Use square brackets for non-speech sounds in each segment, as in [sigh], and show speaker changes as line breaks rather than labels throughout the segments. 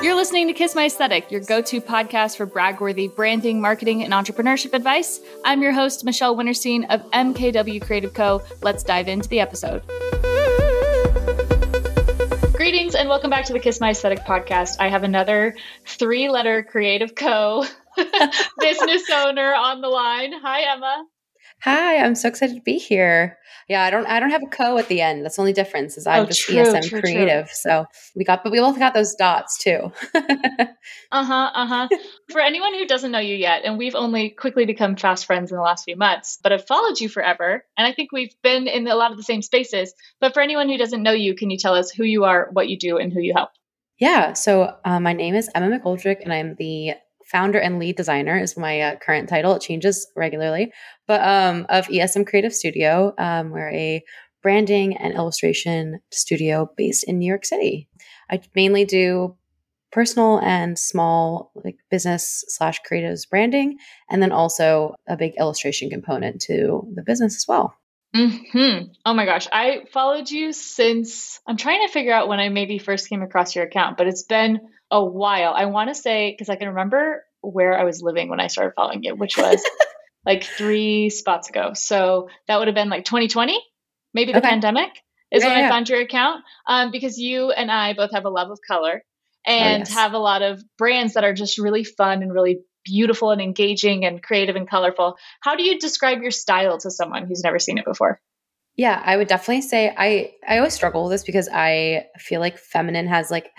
You're listening to Kiss My Aesthetic, your go to podcast for bragworthy branding, marketing, and entrepreneurship advice. I'm your host, Michelle Winterstein of MKW Creative Co. Let's dive into the episode. Greetings and welcome back to the Kiss My Aesthetic podcast. I have another three letter Creative Co. [laughs] business owner on the line. Hi, Emma.
Hi, I'm so excited to be here. Yeah, I don't I don't have a co at the end. That's the only difference is I'm
Oh,
just
true,
ESM
true, true.
creative. So we got but we both got those dots too. [laughs]
Uh huh. Uh huh. for anyone who doesn't know you yet, and we've only quickly become fast friends in the last few months, but I've followed you forever, and I think we've been in a lot of the same spaces. But for anyone who doesn't know you, can you tell us who you are, what you do, and who you help?
yeah. So uh, my name is Emma McGoldrick and I'm the founder and lead designer is my uh, current title. It changes regularly. But um of ESM Creative Studio. Um, we're a branding and illustration studio based in New York City. I mainly do personal and small like business slash creatives branding and then also a big illustration component to the business as well
Hmm. Oh my gosh, I followed you since I'm trying to figure out when I maybe first came across your account, but it's been a while. I want to say because I can remember where I was living when I started following you, which was [laughs] like three spots ago. So that would have been like 2020, maybe the
Okay.
pandemic is
Yeah,
when I found your account. Um, because you and I both have a love of color and
yes.
have a lot of brands that are just really fun and really beautiful and engaging and creative and colorful. How do you describe your style to someone who's never seen it before?
yeah i would definitely say i i always struggle with this because i feel like feminine has like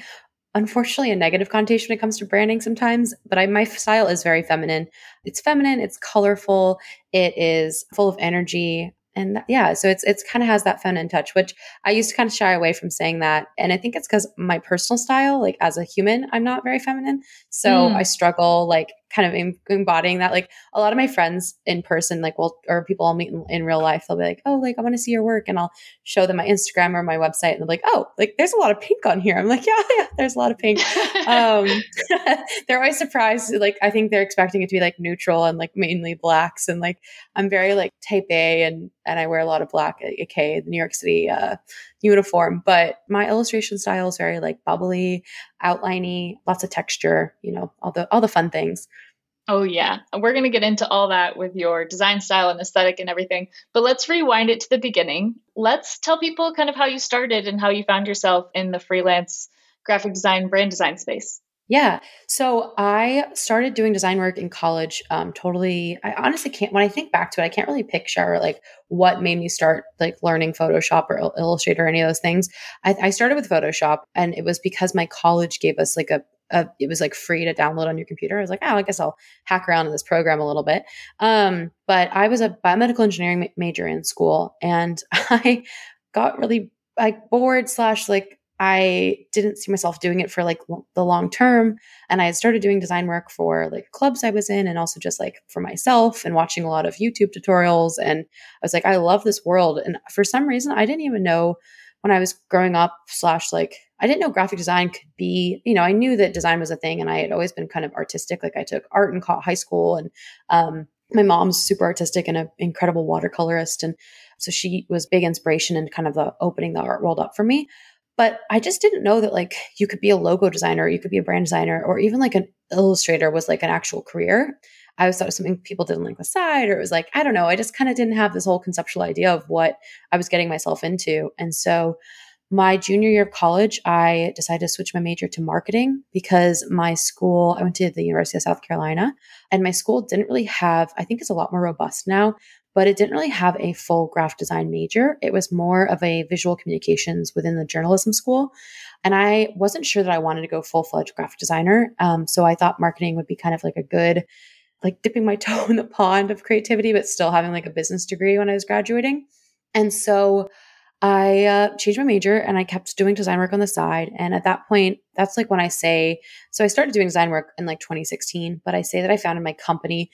unfortunately a negative connotation when it comes to branding sometimes but I, my style is very feminine it's feminine it's colorful it is full of energy and that- yeah so it's it's kind of has that feminine touch which i used to kind of shy away from saying that and i think it's because my personal style like as a human i'm not very feminine so
Mm.
i struggle like kind of em- embodying that like a lot of my friends in person like well or people i'll meet in, in real life they'll be like oh like i want to see your work and i'll show them my instagram or my website and they're like oh like there's a lot of pink on here. I'm like [laughs] yeah yeah there's a lot of pink. [laughs] Um [laughs] they're always surprised like i think they're expecting it to be like neutral and like mainly blacks and like i'm very like type a and and i wear a lot of black aka the new york city uh uniform but my illustration style is very like bubbly outliney lots of texture you know all the all the fun things
oh yeah, we're gonna get into all that with your design style and aesthetic and everything. But let's rewind it to the beginning. Let's tell people kind of how you started and how you found yourself in the freelance graphic design, brand design space.
Yeah. So I started doing design work in college. Um, totally. I honestly can't, when I think back to it, I can't really picture like what made me start like learning Photoshop or Illustrator or any of those things. I, I started with Photoshop and it was because my college gave us like a, a, it was like free to download on your computer. I was like, oh, I guess I'll hack around in this program a little bit. Um, but I was a biomedical engineering ma- major in school and [laughs] I got really like bored slash like I didn't see myself doing it for like lo- the long term. And I had started doing design work for like clubs I was in and also just like for myself and watching a lot of YouTube tutorials. And I was like, I love this world. And for some reason, I didn't even know when I was growing up, slash, like, I didn't know graphic design could be, you know, I knew that design was a thing and I had always been kind of artistic. Like, I took art in high school and, um, my mom's super artistic and an incredible watercolorist. And so she was big inspiration and kind of the opening the art world up for me but I just didn't know that like you could be a logo designer, you could be a brand designer, or even like an illustrator was like an actual career. I always thought it was something people didn't like the side, or it was like, I don't know. I just kind of didn't have this whole conceptual idea of what I was getting myself into. And so my junior year of college, I decided to switch my major to marketing because my school, I went to the University of South Carolina, and my school didn't really have, I think it's a lot more robust now, but it didn't really have a full graphic design major. It was more of a visual communications within the journalism school. And I wasn't sure that I wanted to go full fledged graphic designer. Um, so I thought marketing would be kind of like a good, like dipping my [laughs] toe in the pond of creativity, but still having like a business degree when I was graduating. And so I uh, changed my major and I kept doing design work on the side. And at that point, that's like when I say, so I started doing design work in like 2016, but I say that I founded my company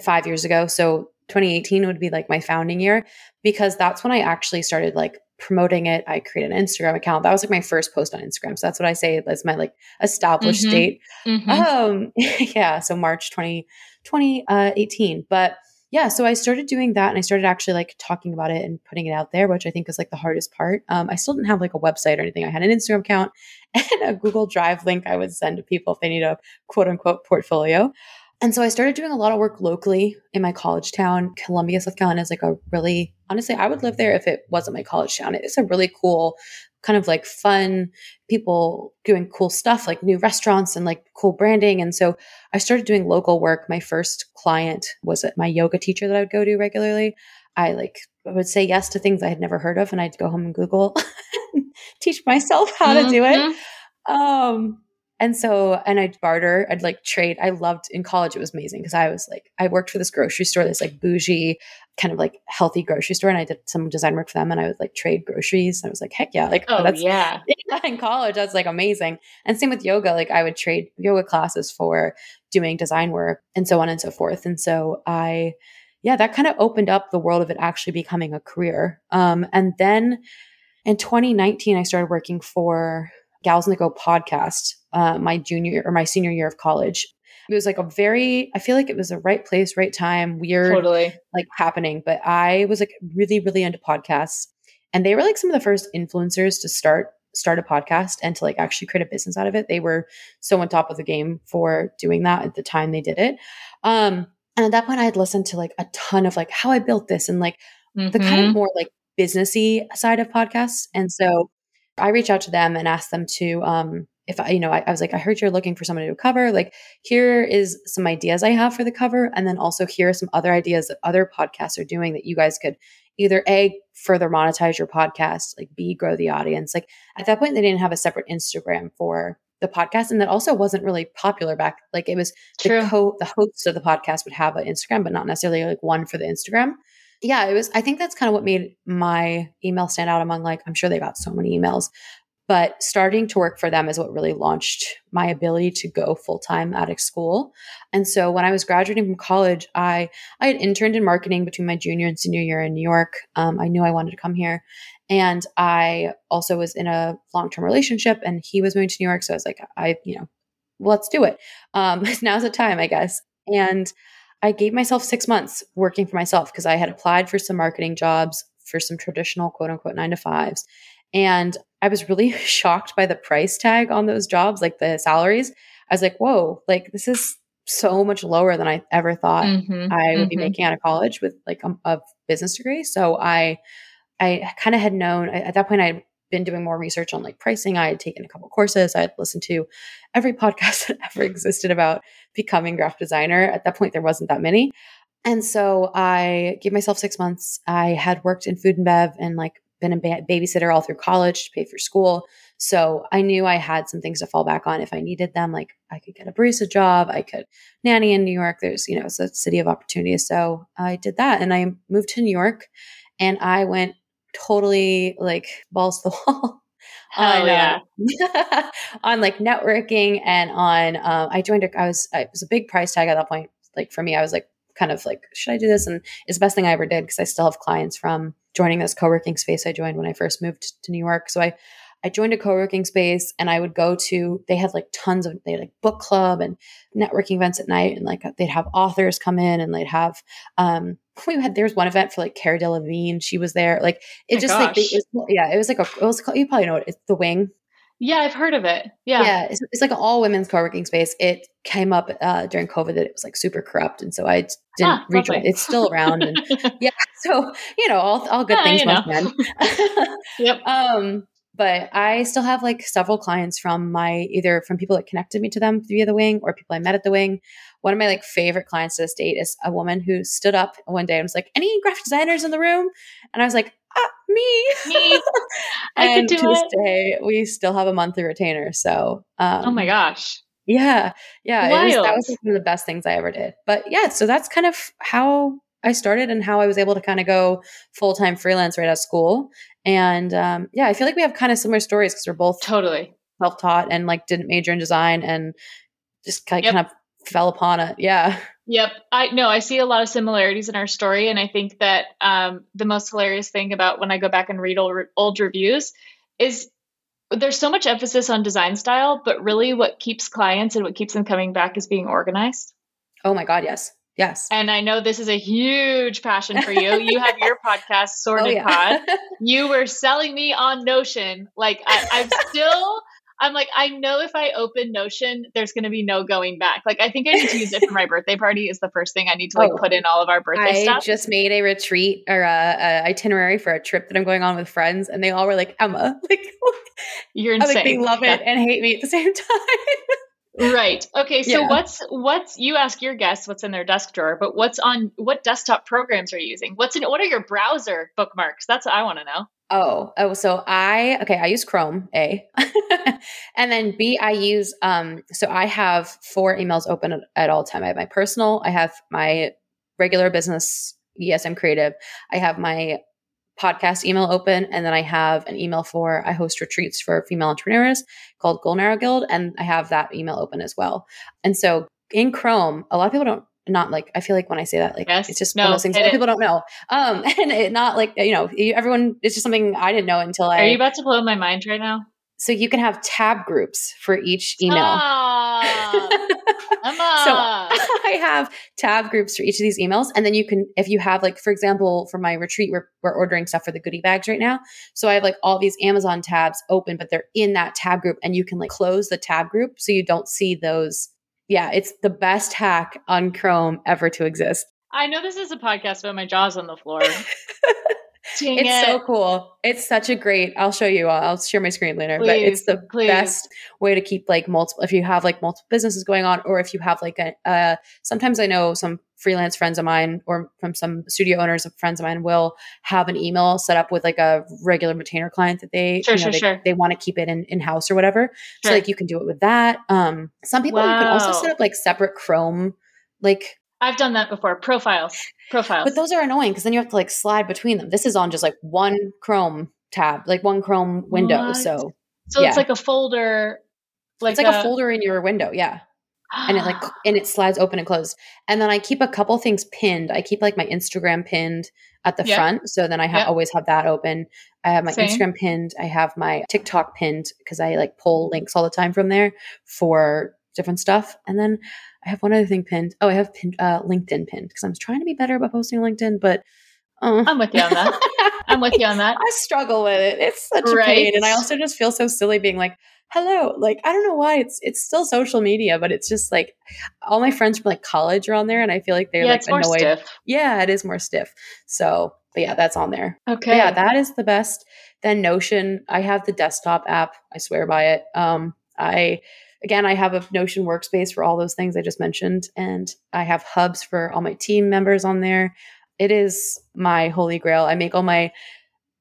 five years ago. So 2018 would be like my founding year because that's when I actually started like promoting it. I created an Instagram account. That was like my first post on Instagram. So that's what I say as my like established
Mhm.
date.
Mhm.
Um, [laughs] yeah. So March 20, 2018. But yeah, so I started doing that and I started actually like talking about it and putting it out there, which I think is like the hardest part. Um, I still didn't have like a website or anything. I had an Instagram account [laughs] and a Google Drive link I would send to people if they need a quote unquote portfolio. And so I started doing a lot of work locally in my college town. Columbia, South Carolina is like a really, honestly, I would live there if it wasn't my college town. It's a really cool, kind of like fun people doing cool stuff, like new restaurants and like cool branding. And so I started doing local work. My first client was my yoga teacher that I would go to regularly. I like I would say yes to things I had never heard of, and I'd go home and Google, [laughs] teach myself how to do it.
Mhm.
Um, and so, and I'd barter, I'd like trade. I loved in college, it was amazing because I was like, I worked for this grocery store, this like bougie, kind of like healthy grocery store, and I did some design work for them, and I would like trade groceries. And I was like, heck yeah, like
Oh,
that's
yeah. [laughs]
in college. That's like amazing. And same with yoga, like I would trade yoga classes for doing design work and so on and so forth. And so I, yeah, that kind of opened up the world of it actually becoming a career. Um, and then in 2019, I started working for Gals Go podcast, uh, my junior or my senior year of college. It was like a very, I feel like it was the right place, right time, weird,
Totally.
like happening. But I was like really, really into podcasts. And they were like some of the first influencers to start start a podcast and to like actually create a business out of it. They were so on top of the game for doing that at the time they did it. Um, and at that point I had listened to like a ton of like how I built this and like the kind of more like businessy side of podcasts. And so I reached out to them and ask them to, um, if I, you know, I, I was like, I heard you're looking for someone to do a cover. Like, here is some ideas I have for the cover. And then also here are some other ideas that other podcasts are doing that you guys could either A, further monetize your podcast, like B, grow the audience. Like at that point, they didn't have a separate Instagram for the podcast. And that also wasn't really popular back. Like it was
True.
the co the hosts of the podcast would have an Instagram, but not necessarily like one for the Instagram. Yeah, it was I think that's kind of what made my email stand out among like I'm sure they got so many emails. But starting to work for them is what really launched my ability to go full time out of school. And so when I was graduating from college, I I had interned in marketing between my junior and senior year in New York. Um, I knew I wanted to come here, and I also was in a long term relationship, and he was moving to New York. So I was like, I you know, let's do it. Um, [laughs] now's the time, I guess. And I gave myself six months working for myself because I had applied for some marketing jobs for some traditional quote unquote nine to fives. And I was really [laughs] shocked by the price tag on those jobs, like the salaries. I was like, whoa, like this is so much lower than I ever thought
Mhm.
I would be
Mhm.
making out of college with like a, a business degree. So I, I kind of had known at that point. I had been doing more research on like pricing. I had taken a couple courses. I had listened to every [laughs] podcast that ever existed about becoming graphic designer. At that point, there wasn't that many. And so I gave myself six months. I had worked in food and bev and like been a ba- babysitter all through college to pay for school. So I knew I had some things to fall back on if I needed them. Like I could get a barista job, I could nanny in New York. There's, you know, it's a city of opportunities. So I did that and I moved to New York and I went totally like balls to the [laughs] wall.
Hell
on,
yeah. [laughs]
on like networking and on um, I joined a, I was it was a big price tag at that point. Like for me I was like kind of like should I do this? And it's the best thing I ever did because I still have clients from joining this co-working space I joined when I first moved to New York. So I I joined a co-working space and I would go to they had like tons of they had like book club and networking events at night and like they'd have authors come in and they'd have um we had there was one event for like Cara Delevingne she was there like it
My
just like it was, yeah it was like a it was called, you probably know it it's the wing
Yeah, I've heard of it. Yeah.
yeah, it's, it's like an all women's co-working space. It came up uh, during COVID that it was like super corrupt, and so I didn't
Ah,
rejoin. It's still around, and [laughs] yeah, so you know, all all good
Yeah,
things must end. [laughs]
Yep. [laughs]
um, but I still have like several clients from my either from people that connected me to them via the wing or people I met at the wing. One of my like favorite clients to this date is a woman who stood up one day and was like, "Any graphic designers in the room?" And I was like, "Ah, me."
Me. [laughs] I could do
to this day, we still have a monthly retainer. So, um,
Oh my gosh.
yeah, yeah, it was, that was one of the best things I ever did. But yeah, so that's kind of how I started and how I was able to kind of go full time freelance right out of school. And um, yeah, I feel like we have kind of similar stories because we're both
Totally.
self taught and like didn't major in design and just kind
Yep.
kind of fell upon it. Yeah,
Yep. I know I see a lot of similarities in our story. And I think that um, the most hilarious thing about when I go back and read old, old reviews is there's so much emphasis on design style, but really what keeps clients and what keeps them coming back is being organized.
Oh my God, yes. Yes.
And I know this is a huge passion for you. You have your [laughs] podcast, Sorted
Oh, yeah.
Pod. You were selling me on Notion. Like I, I'm [laughs] still, I'm like, I know if I open Notion, there's going to be no going back. Like I think I need to use it for my [laughs] birthday party. Is the first thing I need to like
Oh.
put in all of our birthday stuff.
I
stuff.
just made a retreat or a, a itinerary for a trip that I'm going on with friends, and they all were like, "Emma, [laughs] like,
You're
I
insane.
like they love it and hate me at the same [laughs] time."
Right. Okay. So
Yeah.
what's what's you ask your guests what's in their desk drawer, but what's on what desktop programs are you using? What's in what are your browser bookmarks? That's what I want to know.
Oh, oh, so I okay, I use Chrome, A. [laughs] and then B, I use um so I have four emails open at, at all time. I have my personal, I have my regular business ESM creative, I have my podcast email open, and then I have an email for I host retreats for female entrepreneurs called Golden Arrow Guild, and I have that email open as well. And so in Chrome, a lot of people don't not like I feel like when I say that, like
Yes.
it's just
No,
one of those things a
hit
lot
it.
of people don't know. Um [laughs] and it not like you know, everyone it's just something I didn't know until I
Are you about to blow my mind right now?
so you can have tab groups for each email.
Stop. Emma.
So [laughs] I have tab groups for each of these emails. And then you can, if you have like, for example, for my retreat, we're, we're ordering stuff for the goodie bags right now. So I have like all these Amazon tabs open, but they're in that tab group and you can like close the tab group so you don't see those. Yeah, it's the best hack on Chrome ever to exist.
I know this is a podcast, but my jaw's on the floor. [laughs] Dang
It's
it.
so cool. It's such a great. I'll show you. I'll, I'll share my screen later. but it's the
please.
best way to keep like multiple. If you have like multiple businesses going on, or if you have like a. Uh, sometimes I know some freelance friends of mine, or from some studio owners of friends of mine, will have an email set up with like a regular retainer client that they
Sure,
you know,
sure,
they,
sure.
they want to keep it in in house or whatever. So like you can do it with that. Um, some people you can also set up like separate Chrome like
I've done that before. Profiles. Profiles.
but those are annoying because then you have to like slide between them. This is on just like one Chrome tab, like one Chrome window.
What?
So
so
yeah.
it's like a folder. Like
it's like a, folder in your window, yeah. And it like [gasps] and it slides open and closed. And then I keep a couple things pinned. I keep like my Instagram pinned at the
Yeah.
front, so then I ha-
Yeah.
always have that open. I have my
Same.
Instagram pinned. I have my TikTok pinned because I like pull links all the time from there for different stuff. And then I have one other thing pinned. Oh, I have pinned, uh, LinkedIn pinned because I'm trying to be better about posting LinkedIn, but uh,
I'm with you on that. I'm with you on that. [laughs]
I struggle with it. It's such a pain, and I also just feel so silly being like, "Hello," like I don't know why it's it's still social media, but it's just like all my friends from like college are on there, and I feel like they're
yeah,
like
it's more
annoyed.
stiff.
Yeah, it is more stiff. So, but yeah, that's on there. But
Okay.
yeah, that is the best. Then Notion, I have the desktop app. I swear by it. Um, I again, I have a Notion workspace for all those things I just mentioned, and I have hubs for all my team members on there. It is my holy grail. I make all my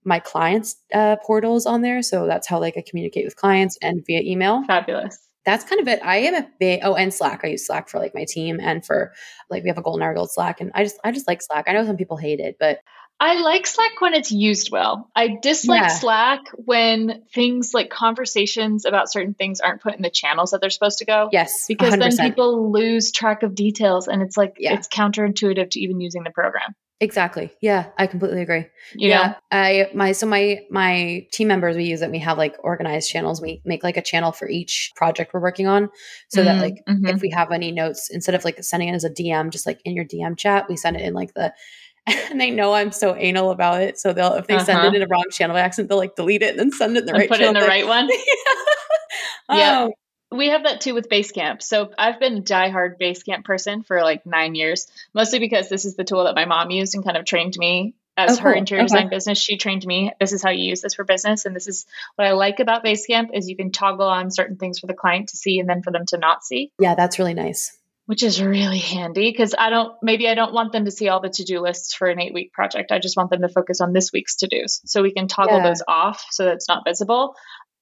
my clients uh, portals on there, so that's how like I communicate with clients and via email
Fabulous.
that's kind of it. I am a big oh, and Slack. I use Slack for like my team and for like we have a Golden Hour Gold Slack, and I just I just like Slack. I know some people hate it, but
I like Slack when it's used well. I dislike
Yeah.
Slack when things like conversations about certain things aren't put in the channels that they're supposed to go.
yes,
Because
100%.
then people lose track of details and it's like
Yeah.
it's counterintuitive to even using the program.
exactly. Yeah, I completely agree.
You
yeah,
know?
I my so my my team members we use it. We have like organized channels. We make like a channel for each project we're working on, so that
Mm,
like
mhm.
if we have any notes, instead of like sending it as a DM, just like in your DM chat, we send it in like the. [laughs] And they know I'm so anal about it, so they'll if they send
Uh-huh.
it in a wrong channel by accident, they'll like delete it and then send it in the
and
right
put it in the right one. [laughs] Yeah.
Oh,
We have that too with Basecamp. So I've been a diehard Basecamp person for like nine years, mostly because this is the tool that my mom used and kind of trained me as
Oh,
her interior
Okay.
design business. She trained me. This is how you use this for business. And this is what I like about Basecamp is you can toggle on certain things for the client to see and then for them to not see,
yeah, that's really nice.
Which is really handy because I don't, maybe I don't want them to see all the to-do lists for an eight week project. I just want them to focus on this week's to-dos. So we can toggle
Yeah.
those off so that it's not visible.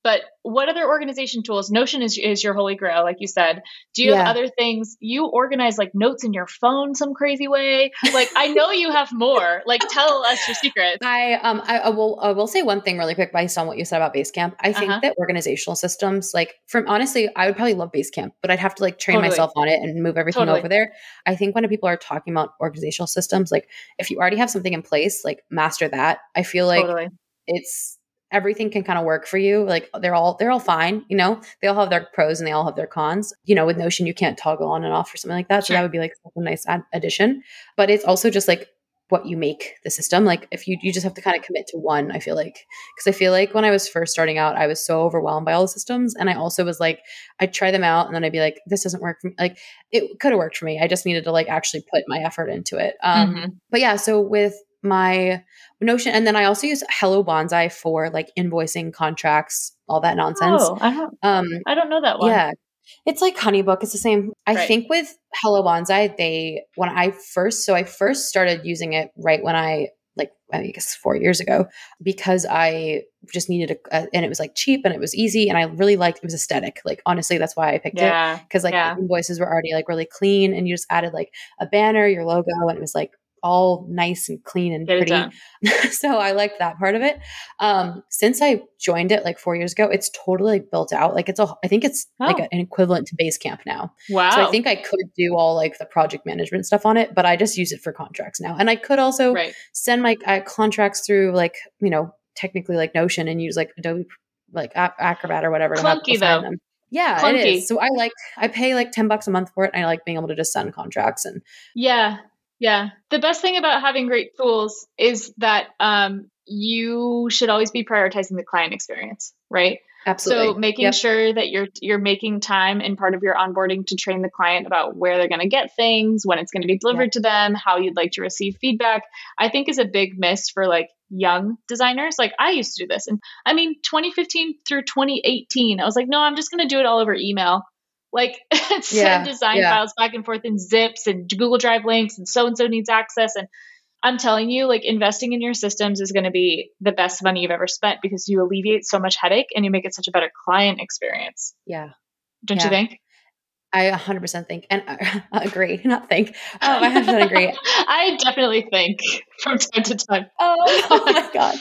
But what other organization tools? Notion is, is your holy grail, like you said. Do you have other things? You organize like notes in your phone some crazy way. Like I know you have more. Like tell us your secrets.
I um I, I will I will say one thing really quick based on what you said about Basecamp. I think
Uh-huh.
that organizational systems, like from honestly, I would probably love Basecamp, but I'd have to like train
Totally.
myself on it and move everything
Totally.
over there. I think when people are talking about organizational systems, like if you already have something in place, like master that. I feel like
totally.
it's everything can kind of work for you. Like they're all they're all fine, you know. They all have their pros and they all have their cons. You know, with Notion you can't toggle on and off or something like that. So
Sure.
that would be like a nice ad- addition. But it's also just like what you make the system. Like if you you just have to kind of commit to one, I feel like. Because I feel like when I was first starting out, I was so overwhelmed by all the systems. And I also was like, I'd try them out and then I'd be like, this doesn't work for me. Like it could have worked for me. I just needed to like actually put my effort into it. Um
Mhm.
but yeah, so with my Notion, and then I also use Hello Bonsai for like invoicing contracts, all that nonsense.
Oh, I don't,
Um,
I don't know that one.
yeah, it's like HoneyBook. It's the same. I
Right.
think with Hello Bonsai, they when I first, so I first started using it right when I like I guess four years ago because I just needed a, a and it was like cheap and it was easy and I really liked it was aesthetic. Like honestly, that's why I picked it because like
Yeah.
the invoices were already like really clean and you just added like a banner, your logo, and it was like all nice and clean and
Get
pretty. [laughs] so I liked that part of it. Um, since I joined it like four years ago, it's totally like built out. Like it's a, I think it's like
Oh.
a- an equivalent to Basecamp now.
Wow.
So I think I could do all like the project management stuff on it, but I just use it for contracts now. And I could also
right.
send my uh, contracts through like you know technically like Notion and use like Adobe like Acrobat or whatever.
Clunky, though.
them. Yeah,
Clunky.
is. So I like I pay like ten bucks a month for it, and I like being able to just send contracts and
Yeah. Yeah. The best thing about having great tools is that um, you should always be prioritizing the client experience, right?
absolutely.
So making
Yep.
sure that you're you're making time in part of your onboarding to train the client about where they're going to get things, when it's going to be delivered to them, how you'd like to receive feedback, I think is a big miss for like young designers. Like I used to do this. And I mean 2015 through 2018, I was like, no, I'm just going to do it all over email. Like [laughs] send design
yeah.
files back and forth in zips and Google Drive links and so and so needs access and I'm telling you, like investing in your systems is going to be the best money you've ever spent because you alleviate so much headache and you make it such a better client experience.
yeah.
Don't
Yeah.
you think?
I 100% think and uh, [laughs] agree, [laughs] not think. Um, I 100% agree.
I definitely think from time to time.
Oh, oh my god.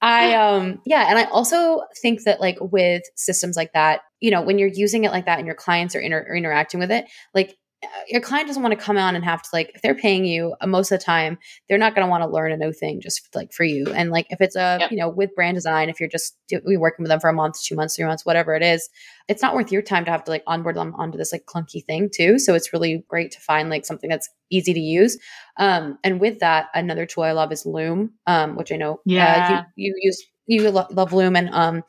I um yeah, and I also think that like with systems like that, you know, when you're using it like that and your clients are, inter- are interacting with it, like uh, your client doesn't want to come on and have to like if they're paying you uh, most of the time they're not going to want to learn a new thing just like for you and like if it's a
Yep.
you know with brand design if you're just do, we working with them for a month two months three months whatever it is it's not worth your time to have to like onboard them onto this like clunky thing too so it's really great to find like something that's easy to use um, and with that, another tool I love is Loom, um, which I know
Yeah.
uh, you, you use you lo- love Loom, and um,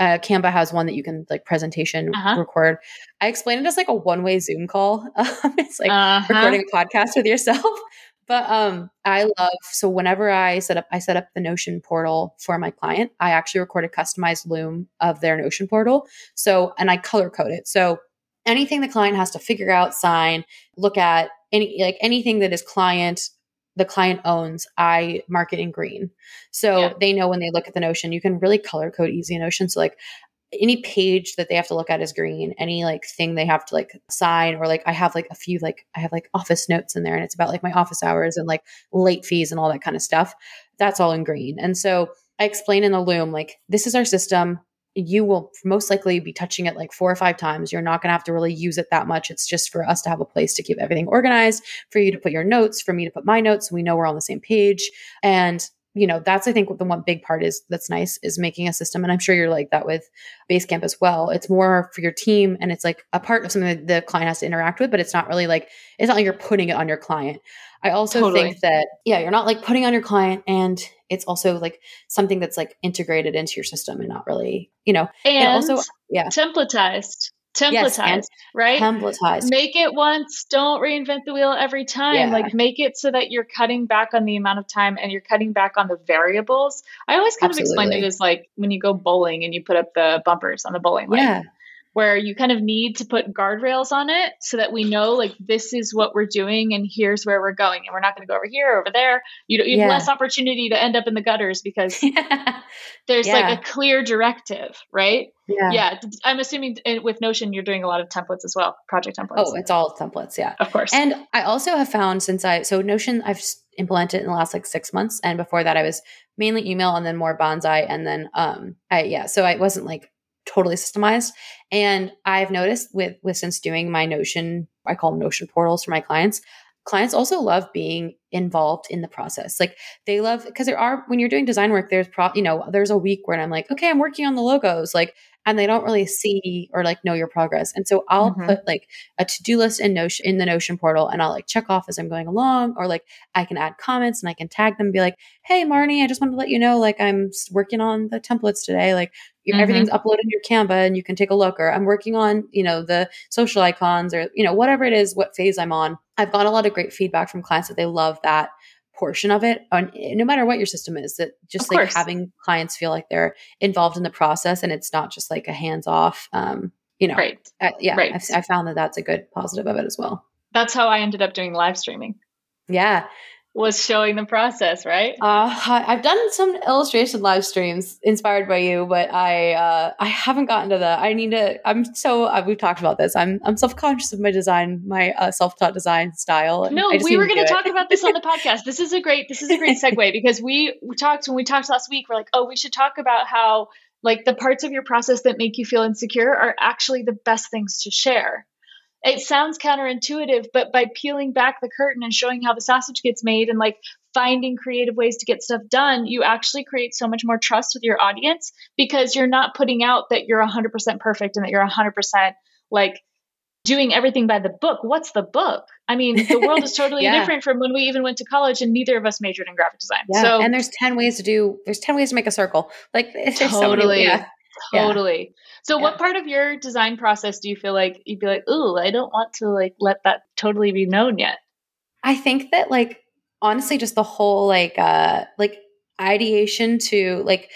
uh, Canva has one that you can like presentation
Uh-huh.
record. I explain it as like a one way Zoom call. [laughs] Um, it's like
Uh-huh.
recording a podcast with yourself. [laughs] But um, I love so whenever I set up, I set up the Notion portal for my client. I actually record a customized Loom of their Notion portal. So and I color code it. So anything the client has to figure out, sign, look at any like anything that is client the client owns, I mark it in green. So
Yeah.
they know when they look at the Notion, you can really color code easy Notion. So like any page that they have to look at is green. Any like thing they have to like sign or like I have like a few like I have like office notes in there and it's about like my office hours and like late fees and all that kind of stuff. That's all in green. And so I explain in the loom like this is our system. You will most likely be touching it like four or five times. You're not going to have to really use it that much. It's just for us to have a place to keep everything organized, for you to put your notes, for me to put my notes. So we know we're on the same page. And you know that's i think the one big part is that's nice is making a system and i'm sure you're like that with basecamp as well it's more for your team and it's like a part of something that the client has to interact with but it's not really like it's not like you're putting it on your client i also
Totally.
think that yeah you're not like putting on your client and it's also like something that's like integrated into your system and not really you know
And,
and also yeah
templatized. Templatized,
Yes,
right?
templatized
Make it once, don't reinvent the wheel every time.
Yeah.
Like make it so that you're cutting back on the amount of time and you're cutting back on the variables. I always kind of explain it as like when you go bowling and you put up the bumpers on the bowling lane.
yeah
where you kind of need to put guardrails on it so that we know like this is what we're doing and here's where we're going. And we're not going to go over here over there. You, you have
Yeah.
less opportunity to end up in the gutters because [laughs]
yeah
there's
Yeah.
like a clear directive right?
Yeah.
Yeah. I'm assuming uh, with notion you're doing a lot of templates as well project templates.
Oh it's all templates yeah.
Of course.
And I also have found since I so Notion I've implemented in the last like six months, and before that I was mainly email and then more bonsai, and then um I yeah so I wasn't like totally systemized, and I've noticed with with since doing my Notion I call them Notion portals for my clients. Clients also love being involved in the process. Like they love because there are when you're doing design work, there's pro you know, there's a week where I'm like, okay, I'm working on the logos, like, and they don't really see or like know your progress. And so I'll
Mhm.
put like a to-do list in Notion in the Notion portal and I'll like check off as I'm going along, or like I can add comments and I can tag them and be like, hey Marnie, I just wanted to let you know, like I'm working on the templates today. Like
Mhm.
everything's uploaded in your Canva and you can take a look, or I'm working on, you know, the social icons or, you know, whatever it is, what phase I'm on. I've gotten a lot of great feedback from clients that they love that portion of it. And no matter what your system is, that just
Of
like
course.
having clients feel like they're involved in the process and it's not just like a hands off, um, you know,
Right.
yeah,
Right.
I've, I found that that's a good positive of it as well.
That's how I ended up doing live streaming.
Yeah.
Was showing the process, right?
Uh, I've done some illustration live streams inspired by you, but I uh, I haven't gotten to the. I need to. I'm so uh, we've talked about this. I'm I'm self conscious of my design, my uh, self taught design style.
No, we were going to talk about this on the podcast. This is a great this is a great segue [laughs] because we we talked when we talked last week. We're like, oh, we should talk about how like the parts of your process that make you feel insecure are actually the best things to share. It sounds counterintuitive, but by peeling back the curtain and showing how the sausage gets made and like finding creative ways to get stuff done, you actually create so much more trust with your audience because you're not putting out that you're 100% perfect and that you're 100% like doing everything by the book. What's the book? I mean, the world is [laughs] totally
Yeah.
different from when we even went to college and neither of us majored in graphic design.
Yeah,
so
and there's ten ways to do. There's ten ways to make a circle. Like [laughs] there's so many-
Totally.
yeah.
So
Yeah.
what part of your design process do you feel like you'd be like, ooh, I don't want to like let that totally be known yet?
I think that like honestly just the whole like uh like ideation to like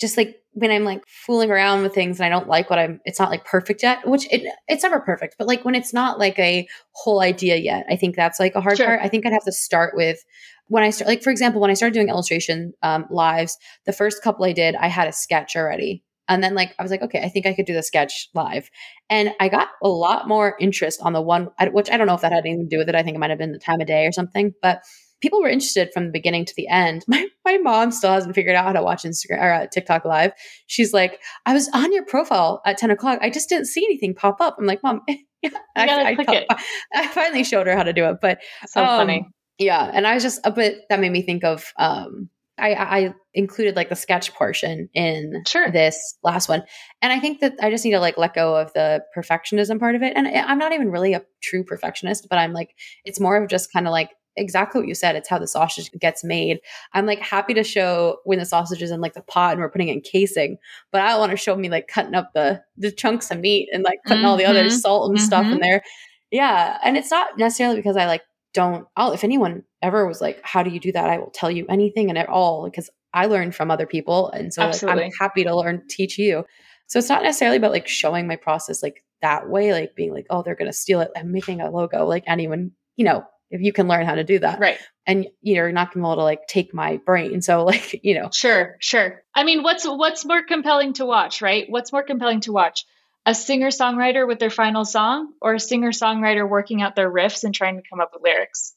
just like when I'm like fooling around with things and I don't like what I'm it's not like perfect yet, which it it's never perfect, but like when it's not like a whole idea yet, I think that's like a hard
Sure.
part. I think I'd have to start with when I start like for example, when I started doing illustration um lives, the first couple I did, I had a sketch already. And then like I was like, okay, I think I could do the sketch live. And I got a lot more interest on the one, which I don't know if that had anything to do with it. I think it might have been the time of day or something, but people were interested from the beginning to the end. [laughs] My my mom still hasn't figured out how to watch Instagram or uh, TikTok live. She's like, I was on your profile at ten o'clock. I just didn't see anything pop up. I'm like, mom, [laughs] yeah, I, I,
click
taught-
it. [laughs]
I finally showed her how to do it, but
So
Um,
funny.
yeah, and I was just a bit that made me think of um I, I included like the sketch portion in
Sure.
this last one. And I think that I just need to like let go of the perfectionism part of it. And I- I'm not even really a true perfectionist, but I'm like, it's more of just kind of like exactly what you said. It's how the sausage gets made. I'm like happy to show when the sausage is in like the pot and we're putting it in casing, but I want to show me like cutting up the the chunks of meat and like putting all the other
Mhm.
salt and stuff in
Mhm.
there. Yeah. And it's not necessarily because I like don't I'll if anyone ever was like, How do you do that? I will tell you anything and at all because I learned from other people. And so like, I'm happy to learn, teach you. So it's not necessarily about like showing my process like that way, like being like, oh, they're gonna steal it. I'm making a logo. Like anyone, you know, if you can learn how to do that.
Right.
And you're not gonna be able to like take my brain. So [laughs] like, you know,
Sure, sure. I mean, what's what's more compelling to watch, right? What's more compelling to watch? A singer-songwriter with their final song or a singer-songwriter working out their riffs and trying to come up with lyrics?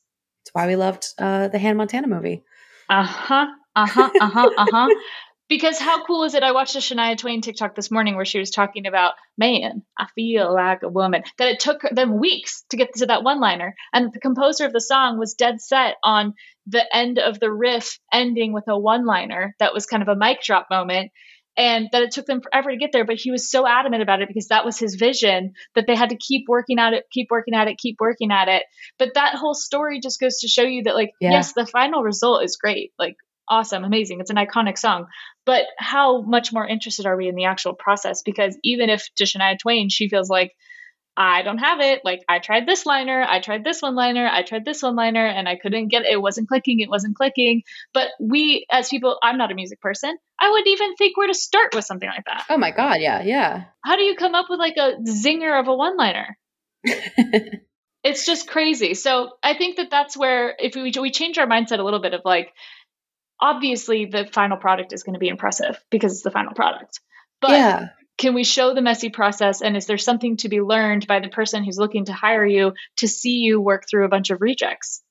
it's why we loved uh the Hannah Montana movie.
Uh-huh. Uh-huh. Uh-huh. [laughs] Uh-huh. Because how cool is it? I watched a Shania Twain TikTok this morning where she was talking about, man, I feel like a woman. That it took them weeks to get to that one liner. And the composer of the song was dead set on the end of the riff ending with a one liner that was kind of a mic drop moment. And that it took them forever to get there. But he was so adamant about it because that was his vision that they had to keep working at it, keep working at it, keep working at it. But that whole story just goes to show you that, like,
Yeah.
yes, the final result is great. Like, awesome, amazing. It's an iconic song. But how much more interested are we in the actual process? Because even if to Shania Twain, she feels like, I don't have it. Like, I tried this liner, I tried this one liner, I tried this one liner, and I couldn't get it. It wasn't clicking, it wasn't clicking. But we, as people, I'm not a music person. I wouldn't even think where to start with something like that.
Oh my god, yeah, yeah.
How do you come up with like a zinger of a one liner? [laughs] it's just crazy. So I think that that's where if we we change our mindset a little bit of like, obviously the final product is going to be impressive because it's the final product. But
yeah.
Can we show the messy process and is there something to be learned by the person who's looking to hire you to see you work through a bunch of rejects?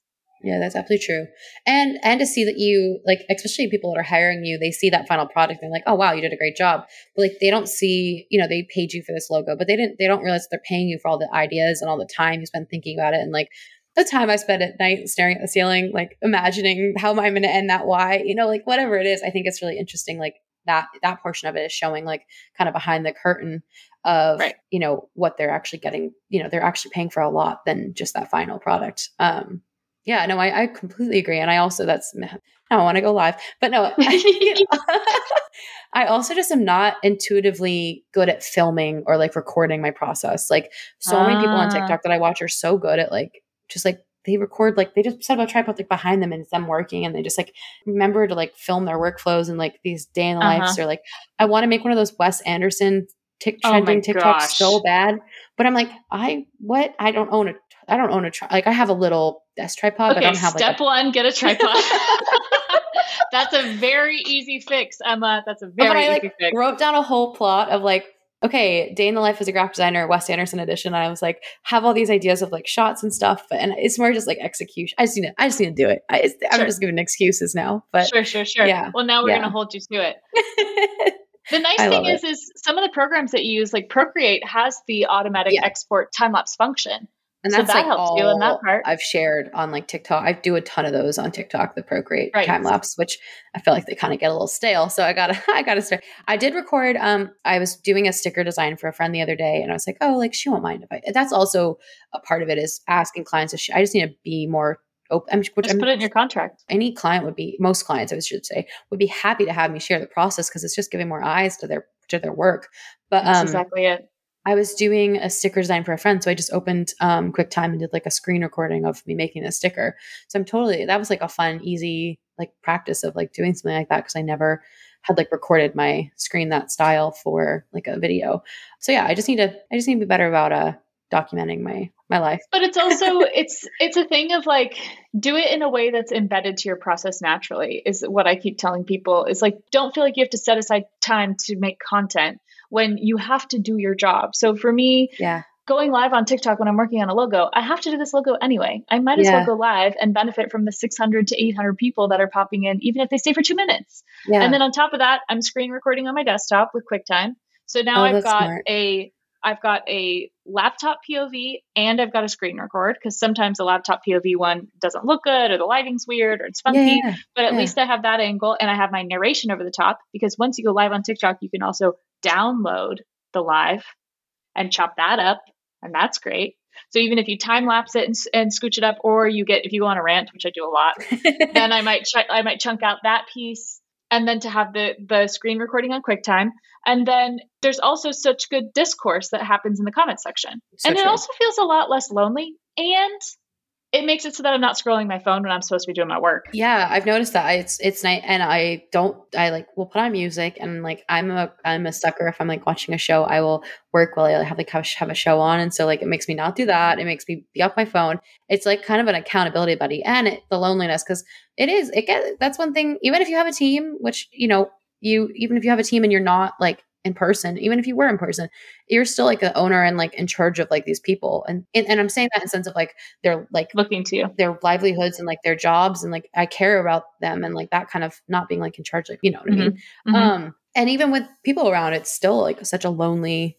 Yeah, that's absolutely true. And and to see that you like especially people that are hiring you, they see that final product and they're like, "Oh wow, you did a great job." But like they don't see, you know, they paid you for this logo, but they didn't they don't realize they're paying you for all the ideas and all the time you spend thinking about it and like the time I spent at night staring at the ceiling, like imagining how am I going to end that why, you know, like whatever it is, I think it's really interesting. Like that, that portion of it is showing like kind of behind the curtain of,
Right.
you know, what they're actually getting, you know, they're actually paying for a lot than just that final product. Um, yeah, no, I, I completely agree. And I also, that's, now I want to go live, but no, [laughs] [laughs] I also just am not intuitively good at filming or like recording my process. Like so many people on
Ah.
TikTok that I watch are so good at like just like they record like they just set up a tripod like behind them and it's them working and they just like remember to like film their workflows and like these day in the
Uh-huh.
lives or like I want to make one of those Wes Anderson tick
Oh
trending TikToks
gosh.
so bad. But I'm like, I what? I don't own a I don't own a tri- like I have a little desk tripod, but I
okay,
don't have like
step
a
one, get a tripod. [laughs] [laughs] That's a very easy fix, Emma. That's a very
but I
easy
like
fix.
wrote down a whole plot of like, okay, day in the life as a graphic designer, Wes Anderson edition. And I was like, have all these ideas of like shots and stuff, but and it's more just like execution. I just need to, I just need to do it. I,
Sure.
just giving excuses now, but
sure, sure, sure.
yeah,
Well, now we're
yeah.
going to hold you to it. [laughs] The nice
I
thing is, is some of the programs that you use, like Procreate, has the automatic
Yeah.
export time lapse function.
And
So
that's
that
like
helps
all
you in that part.
I've shared on like TikTok. I do a ton of those on TikTok, the Procreate
Right.
time lapse, which I feel like they kind of get a little stale. So I gotta, [laughs] I gotta start. I did record. Um, I was doing a sticker design for a friend the other day, and I was like, oh, like she won't mind if I. That's also a part of it is asking clients. To sh- I just need to be more open. I'm, which
Just
I'm,
put it in your contract.
any client would be most clients i should say would be happy to have me share the process because it's just giving more eyes to their to their work but
That's
um
exactly it.
I was doing a sticker design for a friend so i just opened um quicktime and did like a screen recording of me making a sticker so i'm totally that was like a fun easy like practice of like doing something like that because i never had like recorded my screen that style for like a video so yeah i just need to i just need to be better about uh documenting my my life
But it's also [laughs] it's it's a thing of like do it in a way that's embedded to your process naturally. Is what I keep telling people. Is like don't feel like you have to set aside time to make content when you have to do your job. So for me,
yeah
going live on TikTok when I'm working on a logo, I have to do this logo anyway. I might as
Yeah.
well go live and benefit from the 600 to 800 people that are popping in, even if they stay for two minutes.
yeah
And then on top of that, I'm screen recording on my desktop with QuickTime. So now
Oh,
I've got
smart.
a I've got a laptop POV and I've got a screen record because sometimes the laptop POV one doesn't look good or the lighting's weird or it's funky.
yeah, yeah.
But at
yeah.
least I have that angle and I have my narration over the top because once you go live on TikTok, you can also download the live and chop that up, and that's great. So even if you time lapse it and, and scooch it up, or you get if you go on a rant, which I do a lot, [laughs] then I might ch- I might chunk out that piece, and then to have the the screen recording on QuickTime, and then there's also such good discourse that happens in the comment section,
So
and it also feels a lot less lonely, and it makes it so that I'm not scrolling my phone when I'm supposed to be doing my work.
Yeah, I've noticed that it's it's night, and I don't. I like will put on music, and like I'm a I'm a sucker. If I'm like watching a show, I will work while I have like have, have a show on, and so like it makes me not do that. It makes me be off my phone. It's like kind of an accountability buddy, and it, the loneliness because it is it gets that's one thing. Even if you have a team, which you know you even if you have a team and you're not like in person, even if you were in person, you're still like the owner and like in charge of like these people, and and, and I'm saying that in sense of like they're like
Looking to you.
their livelihoods and like their jobs and like I care about them and like that kind of not being like in charge like you know what I mean
Mhm.
um and even with people around it's still like such a lonely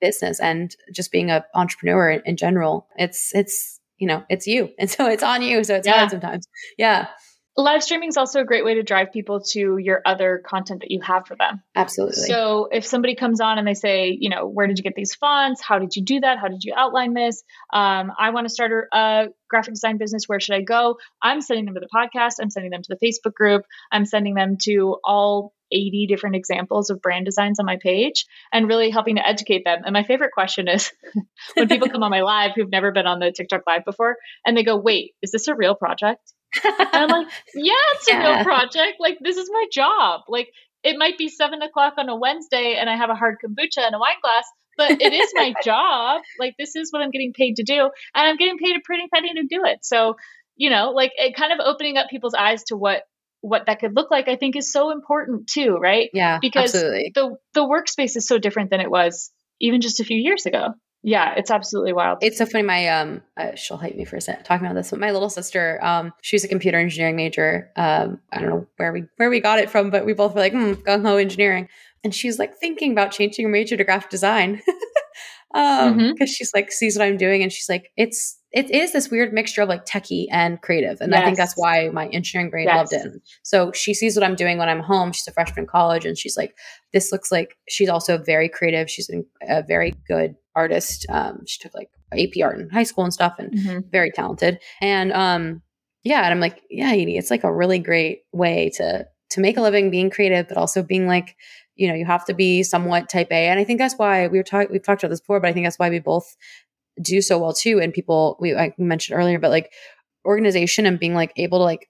business and just being a entrepreneur in, in general it's it's you know it's you [laughs] and so it's on you so it's
Yeah.
hard sometimes yeah
Live streaming is also a great way to drive people to your other content that you have for them.
absolutely
So if somebody comes on and they say, you know, where did you get these fonts? How did you do that? How did you outline this? Um, I want to start a, a graphic design business. Where should I go? I'm sending them to the podcast. I'm sending them to the Facebook group. I'm sending them to all 80 different examples of brand designs on my page and really helping to educate them. And my favorite question is [laughs] when people come on my live who've never been on the TikTok live before and they go, wait, is this a real project? And I'm like, yeah, it's a real project. Like, this is my job. Like, it might be seven o'clock on a Wednesday and I have a hard kombucha and a wine glass, but it is my [laughs] job. Like, this is what I'm getting paid to do. And I'm getting paid a pretty penny to do it. So, you know, like, it kind of opening up people's eyes to what what that could look like i think is so important too right
yeah
because
absolutely
the the workspace is so different than it was even just a few years ago yeah it's absolutely wild.
It's so funny my um uh, she'll hate me for a second talking about this but my little sister um she's a computer engineering major um i don't know where we where we got it from but we both were like mm, gung-ho engineering. And she's like thinking about changing her major to graphic design. [laughs] Um because she's like sees what i'm doing and she's like it's it is this weird mixture of like techie and creative. And I think that's why my engineering brain
Yes.
loved it. So she sees what I'm doing when I'm home. She's a freshman in college and she's like, this looks like she's also very creative. She's a, very good artist. Um, she took like AP art in high school and stuff and
Mhm.
very talented. And um, yeah, and I'm like, yeah, Edie, it's like a really great way to to make a living being creative, but also being like, you know, you have to be somewhat type A. And I think that's why we were talking we've talked about this before, but I think that's why we both do so well too. And people we I mentioned earlier, but like organization and being like able to like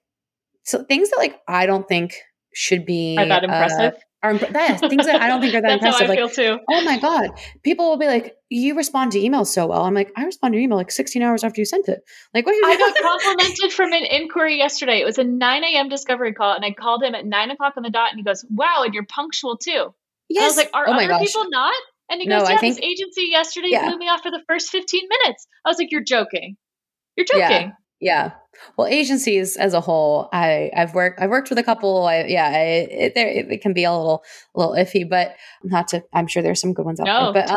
so things that like I don't think should be
Are that
uh,
impressive?
are imp- things that I don't think are [laughs] that
That's
impressive.
how I
Like
feel too.
oh my god people will be like you respond to emails so well i'm like i respond to email like 16 hours after you sent it like what are you
I got complimented from an inquiry yesterday. It was a 9 a.m. discovery call, and I called him at 9 o'clock on the dot, and he goes, Wow, and you're punctual too. And I was like, Are
oh
other
gosh
people not? And he
No,
goes,
I
Yeah,
think-
this agency yesterday
Yeah.
blew me off for the first 15 minutes. I was like, You're joking. You're joking.
yeah yeah. well agencies as a whole i i've worked i've worked with a couple i yeah I, it, there it, it can be a little a little iffy but not to i'm sure there's some good ones out
No,
there but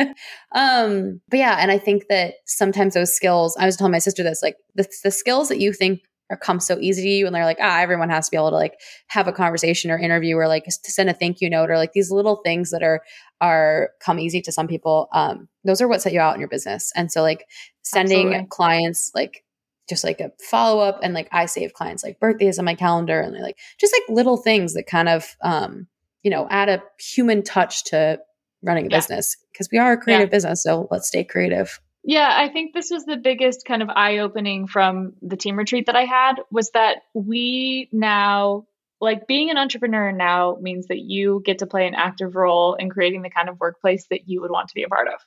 um, [laughs] um but yeah and i think that sometimes those skills i was telling my sister this like the, the skills that you think are come so easy to you and they're like ah everyone has to be able to like have a conversation or interview or like to send a thank you note or like these little things that are are come easy to some people um those are what set you out in your business and so like sending
Absolutely.
clients like just like a follow up and like I save clients like birthdays on my calendar and like just like little things that kind of um you know add a human touch to running a
Yeah.
business because we are a creative business so let's stay creative
Yeah, I think this was the biggest kind of eye opening from the team retreat that I had was that we now, like being an entrepreneur now means that you get to play an active role in creating the kind of workplace that you would want to be a part of.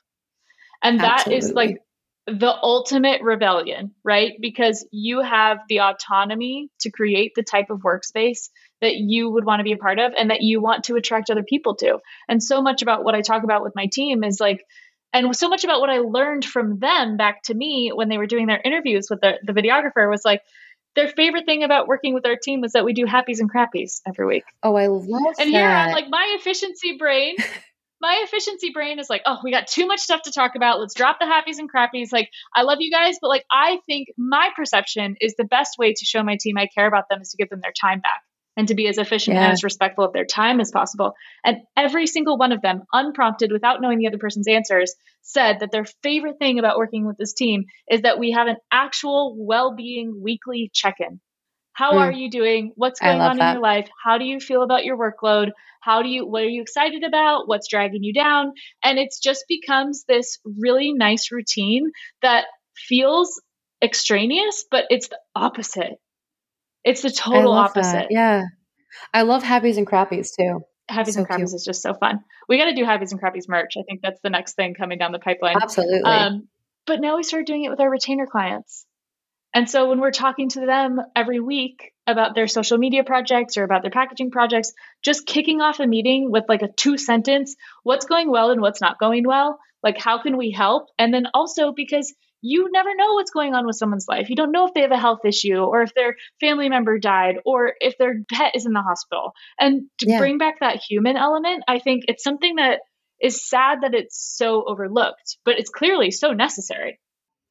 And that is
Absolutely.
like the ultimate rebellion, right? Because you have the autonomy to create the type of workspace that you would want to be a part of and that you want to attract other people to. And so much about what I talk about with my team is like, and so much about what I learned from them back to me when they were doing their interviews with the, the videographer was like, their favorite thing about working with our team was that we do happies and crappies every week.
oh I love that.
And here I'm like, my efficiency brain, [laughs] my efficiency brain is like, oh, we got too much stuff to talk about. Let's drop the happies and crappies. Like, I love you guys, but like, I think my perception is the best way to show my team I care about them is to give them their time back and to be as efficient
Yeah.
and as respectful of their time as possible. And every single one of them, unprompted, without knowing the other person's answers, said that their favorite thing about working with this team is that we have an actual well being weekly check in. How
Mm.
are you doing? What's going on
that.
in your life? How do you feel about your workload? How do you, what are you excited about? What's dragging you down? And it's just becomes this really nice routine that feels extraneous, but it's the opposite. It's the total
love that.
opposite.
yeah I love happies and crappies too
Happies
So
and Crappies
cute.
is just so fun. We got to do Happies and Crappies merch. I think that's the next thing coming down the pipeline.
absolutely
Um, but now we started doing it with our retainer clients. And so when we're talking to them every week about their social media projects or about their packaging projects, just kicking off a meeting with like a two sentence what's going well and what's not going well? Like, how can we help? And then also because you never know what's going on with someone's life. You don't know if they have a health issue or if their family member died or if their pet is in the hospital. And to
Yeah.
bring back that human element, I think it's something that is sad that it's so overlooked, but it's clearly so necessary.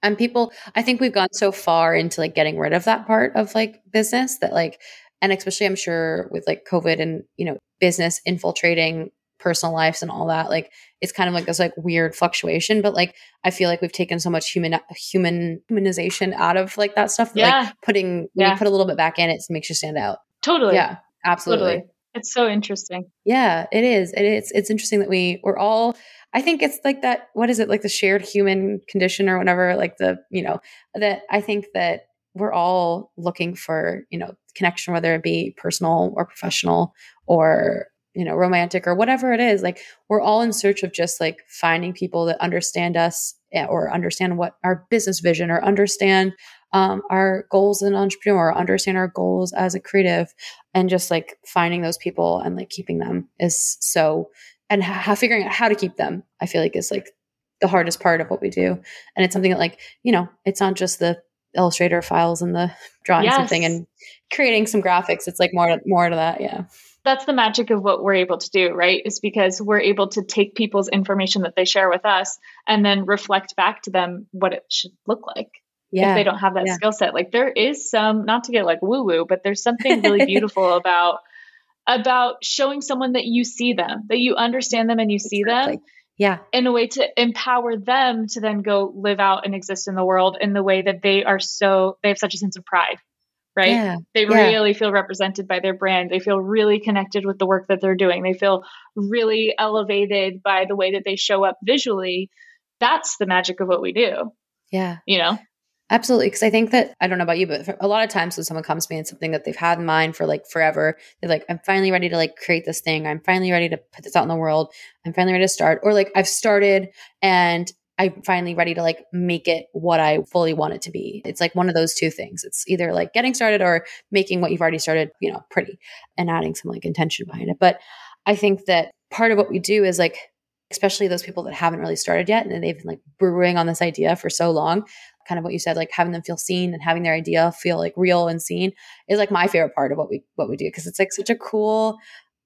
and people i think we've gone so far into like getting rid of that part of like business that like and especially i'm sure with like covid and you know business infiltrating personal lives and all that like it's kind of like this like weird fluctuation but like i feel like we've taken so much human human humanization out of like that stuff that,
Yeah.
like putting when
Yeah.
you put a little bit back in it makes you stand out
Totally.
yeah absolutely
Totally. It's so interesting.
yeah, it is. It is. It's interesting that we we're all. I think it's like that. What is it like the shared human condition or whatever? Like the you know that I think that we're all looking for you know connection, whether it be personal or professional or you know romantic or whatever it is. Like we're all in search of just like finding people that understand us eh, or understand what our business vision or understand um, our goals as an entrepreneur, or understand our goals as a creative, and just like finding those people and like keeping them is so and how figuring out how to keep them i feel like is like the hardest part of what we do and it's something that like you know it's not just the illustrator files and the drawing and thing and creating some graphics it's like more more to that yeah
that's the magic of what we're able to do, right? Is because we're able to take people's information that they share with us and then reflect back to them what it should look like
Yeah.
if they don't have that
Yeah.
skill set. Like there is some, not to get like woo woo, but there's something really [laughs] beautiful about about showing someone that you see them, that you understand them and you see them
Yeah.
in a way to empower them to then go live out and exist in the world in the way that they are so they have such a sense of pride. Right?
Yeah.
They
Yeah.
really feel represented by their brand. They feel really connected with the work that they're doing. They feel really elevated by the way that they show up visually. That's the magic of what we do,
Yeah.
you know?
Absolutely. Because I think that, I don't know about you, but a lot of times when someone comes to me and something that they've had in mind for like forever, they're like, I'm finally ready to like create this thing. I'm finally ready to put this out in the world. I'm finally ready to start. Or like I've started and I'm finally ready to like make it what I fully want it to be. It's like one of those two things. It's either like getting started or making what you've already started, you know, pretty and adding some like intention behind it. But I think that part of what we do is like, especially those people that haven't really started yet and they've been like brewing on this idea for so long kind of what you said like having them feel seen and having their idea feel like real and seen is like my favorite part of what we what we do because it's like such a cool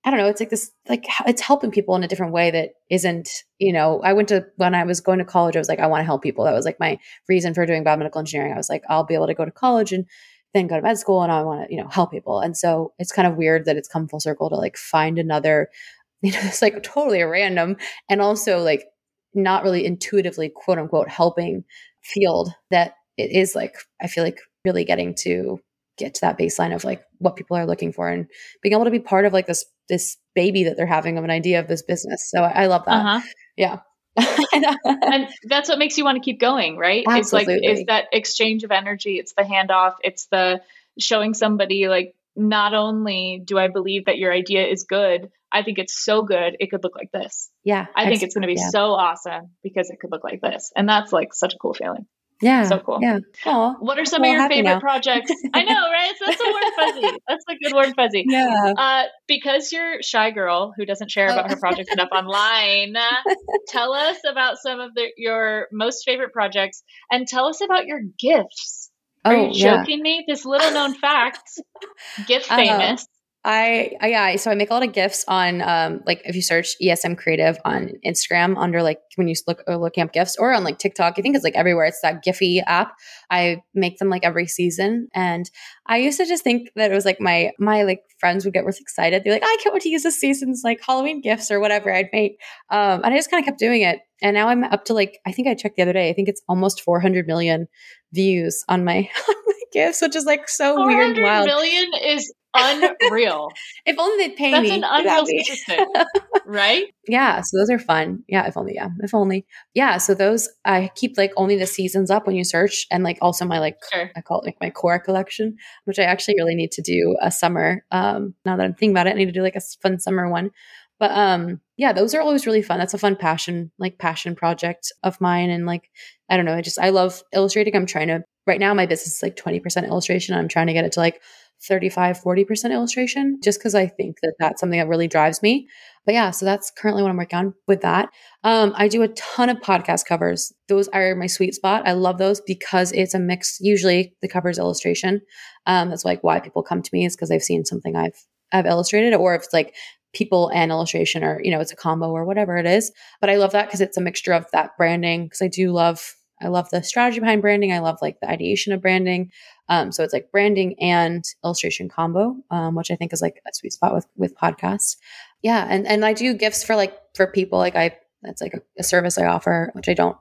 I don't know. It's like this, like it's helping people in a different way that isn't, you know. I went to when I was going to college. I was like, I want to help people. That was like my reason for doing biomedical engineering. I was like, I'll be able to go to college and then go to med school, and I want to, you know, help people. And so it's kind of weird that it's come full circle to like find another, [laughs] you know, it's like totally random and also like not really intuitively, quote unquote, helping field that it is like I feel like really getting to get to that baseline of like what people are looking for and being able to be part of like this this baby that they're having of an idea of this business. So I, I love that.
Uh-huh.
Yeah. [laughs]
and that's what makes you want to keep going, right? It's like
Absolutely.
is that exchange of energy. It's the handoff. It's the showing somebody like not only do I believe that your idea is good, I think it's so good it could look like this.
yeah.
I think it's going to be
yeah.
so awesome because it could look like this, and that's like such a cool feeling.
Yeah.
so cool.
Yeah. Aw.
What are some
Well,
of your favorite
now.
projects? [laughs] I know, right? So that's a word fuzzy. That's a good word fuzzy.
Yeah.
Uh, because you're shy girl who doesn't share about
Oh.
her projects enough online, uh, [laughs] tell us about some of the, your most favorite projects and tell us about your GIFs. Are
Oh,
you
yeah.
joking me? This little known fact, [laughs] GIF
Uh,
famous.
I, I yeah, so I make a lot of GIFs on um like if you search ESM Creative on Instagram under like when you look uh, look up GIFs or on like TikTok, I think it's like everywhere. It's that Giphy app. I make them like every season, and I used to just think that it was like my my like friends would get really excited. They're like, I can't wait to use this season's like Halloween GIFs or whatever I'd make. Um, and I just kind of kept doing it, and now I'm up to like I think I checked the other day. I think it's almost 400 million views on my [laughs] GIFs, which is like so weird, and
400
wild.
million is unreal. [laughs]
If only they'd pay
That's
me.
an unreal statistic, [laughs] right?
yeah, so those are fun. Yeah, if only. Yeah, if only. Yeah, so those I keep like only the seasons up when you search, and like also my like
Sure.
I call it like my core collection, which I actually really need to do a summer. Um, now that I'm thinking about it, I need to do like a fun summer one. But um, yeah, those are always really fun. That's a fun passion, like passion project of mine, and like I don't know, I just I love illustrating. I'm trying to right now my business is like 20% illustration. I'm trying to get it to like 35 40% illustration just because i think that that's something that really drives me. But yeah so that's currently what i'm working on with that. Um, i do a ton of podcast covers. Those are my sweet spot. I love those because it's a mix usually the covers illustration. Um, that's like why people come to me is because they've seen something i've i've illustrated or if it's like people and illustration or you know it's a combo or whatever it is. But i love that because it's a mixture of that branding because i do love i love the strategy behind branding. I love like the ideation of branding um, so it's like branding and illustration combo, um, which I think is like a sweet spot with with podcasts. Yeah, and and I do GIFs for like for people. Like I that's like a, a service I offer, which I don't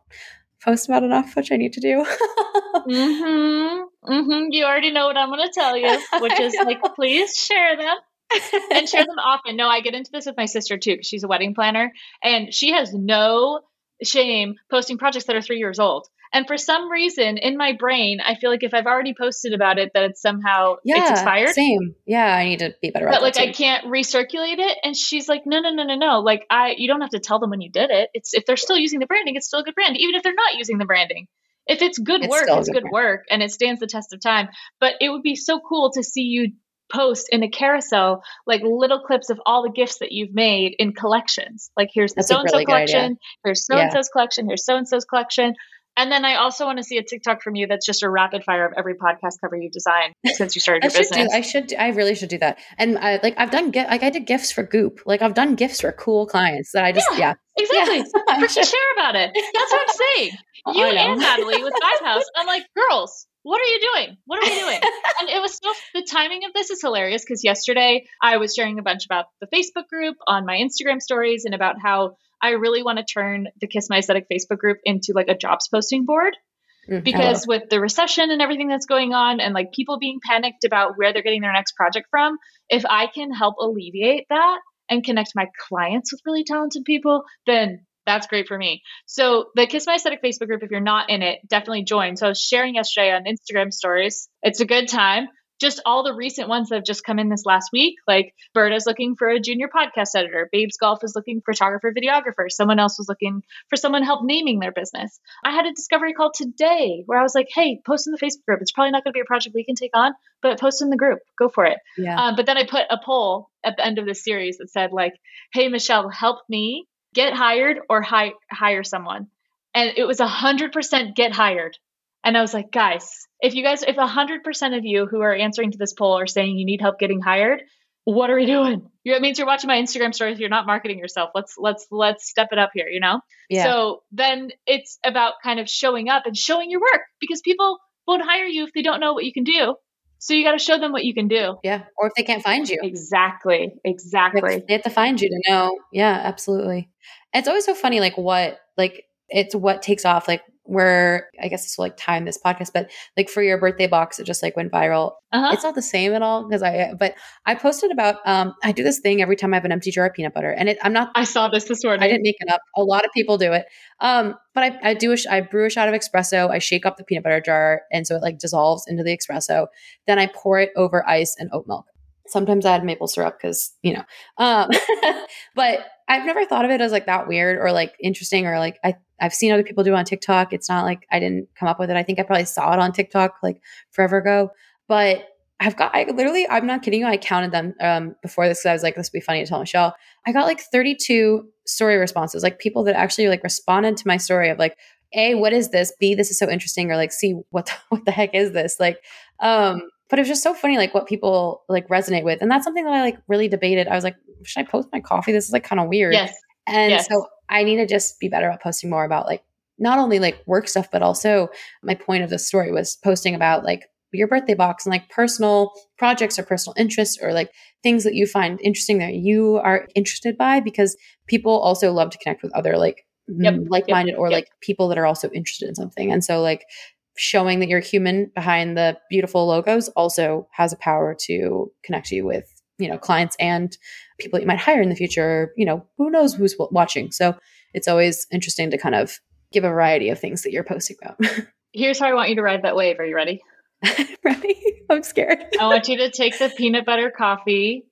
post about enough, which I need to do. [laughs]
Mm-hmm. Mm-hmm. You already know what I'm going to tell you, which is like, [laughs] please share them and share them [laughs] often. No, I get into this with my sister too, because she's a wedding planner and she has no shame posting projects that are three years old. And for some reason in my brain, I feel like if I've already posted about it, that it's somehow
yeah,
it's expired.
Same. Yeah, I need to be better at
That
at
like
that.
I can't recirculate it. And she's like, no, no, no, no, no. Like I, you don't have to tell them when you did it. It's if they're still using the branding, it's still a good brand, even if they're not using the branding. If it's good
It's
work, it's
good brand.
work, and it stands the test of time. But it would be so cool to see you post in a carousel like little clips of all the GIFs that you've made in collections. Like here's the so and so
idea.
collection, here's so and so's collection, here's so and so's collection. And then I also want to see a TikTok from you that's just a rapid fire of every podcast cover you design since you started
I
your
should
business.
do. I should. I really should do that. And I, like I've done. Like I did GIFs for Goop. Like I've done GIFs for cool clients that I just yeah.
exactly.
Yeah, I
Freaking
should.
share about it. That's what I'm saying. [laughs] You and Natalie with Vibe House. I'm like, girls, what are you doing? What are we doing? [laughs] and it was so the timing of this is hilarious because yesterday I was sharing a bunch about the Facebook group on my Instagram stories and about how I really want to turn the Kiss My Aesthetic Facebook group into like a jobs posting board
Mhm.
because with the recession and everything that's going on and like people being panicked about where they're getting their next project from if i can help alleviate that and connect my clients with really talented people then that's great for me. So the kiss my aesthetic facebook group if you're not in it definitely join. So i was sharing yesterday on instagram stories. It's a good time just all the recent ones that have just come in this last week. Like Berta's looking for a junior podcast editor. Babes Golf is looking for photographer, videographer. Someone else was looking for someone help naming their business. I had a discovery call today where I was like, hey, post in the Facebook group. It's probably not going to be a project we can take on, but post in the group. Go for it.
yeah.
Um, but then I put a poll at the end of the series that said, like, hey, Michelle, help me get hired or hi- hire someone. And it was 100% get hired. And I was like, guys, if you guys, if 100% of you who are answering to this poll are saying you need help getting hired, what are we doing? It means you're watching my Instagram stories. You're not marketing yourself. Let's let's let's step it up here. You know.
yeah.
So then it's about kind of showing up and showing your work because people won't hire you if they don't know what you can do. So you got to show them what you can do.
yeah. Or if they can't find you.
Exactly. Exactly.
They have to find you to know. Yeah, absolutely. It's always so funny, like what, like it's what takes off. Like where I guess this will like time this podcast, but like for your birthday box, it just like went viral.
Uh-huh.
It's not the same at all because I, but I posted about. um I do this thing every time I have an empty jar of peanut butter, and it, I'm not.
I saw this this morning.
I didn't make it up. A lot of people do it. Um, but I, I do a sh- I brew a shot of espresso. I shake up the peanut butter jar, and so it like dissolves into the espresso. Then I pour it over ice and oat milk. Sometimes I add maple syrup because you know. Um, [laughs] but I've never thought of it as like that weird or like interesting or like I I've seen other people do it on TikTok. It's not like I didn't come up with it. I think I probably saw it on TikTok like forever ago. But I've got I literally I'm not kidding you. I counted them um, before this because I was like this would be funny to tell Michelle. I got like 32 story responses, like people that actually like responded to my story of like, A, what is this? B, this is so interesting, or like C, what the, [laughs] what the heck is this? Like, um, but it was just so funny, like what people like resonate with. And that's something that I like really debated. I was like, should I post my coffee? This is like kind of weird.
Yes.
And
Yes.
so I need to just be better about posting more about like not only like work stuff, but also my point of the story was posting about like your birthday box and like personal projects or personal interests or like things that you find interesting that you are interested by because people also love to connect with other like
Yep,
like-minded or
yep.
like people that are also interested in something. And so like showing that you're human behind the beautiful logos also has a power to connect you with, you know, clients and people that you might hire in the future, you know, who knows who's watching. So it's always interesting to kind of give a variety of things that you're posting about. [laughs]
Here's how I want you to ride that wave. Are you ready? [laughs]
right? I'm scared.
I want you to take the peanut butter coffee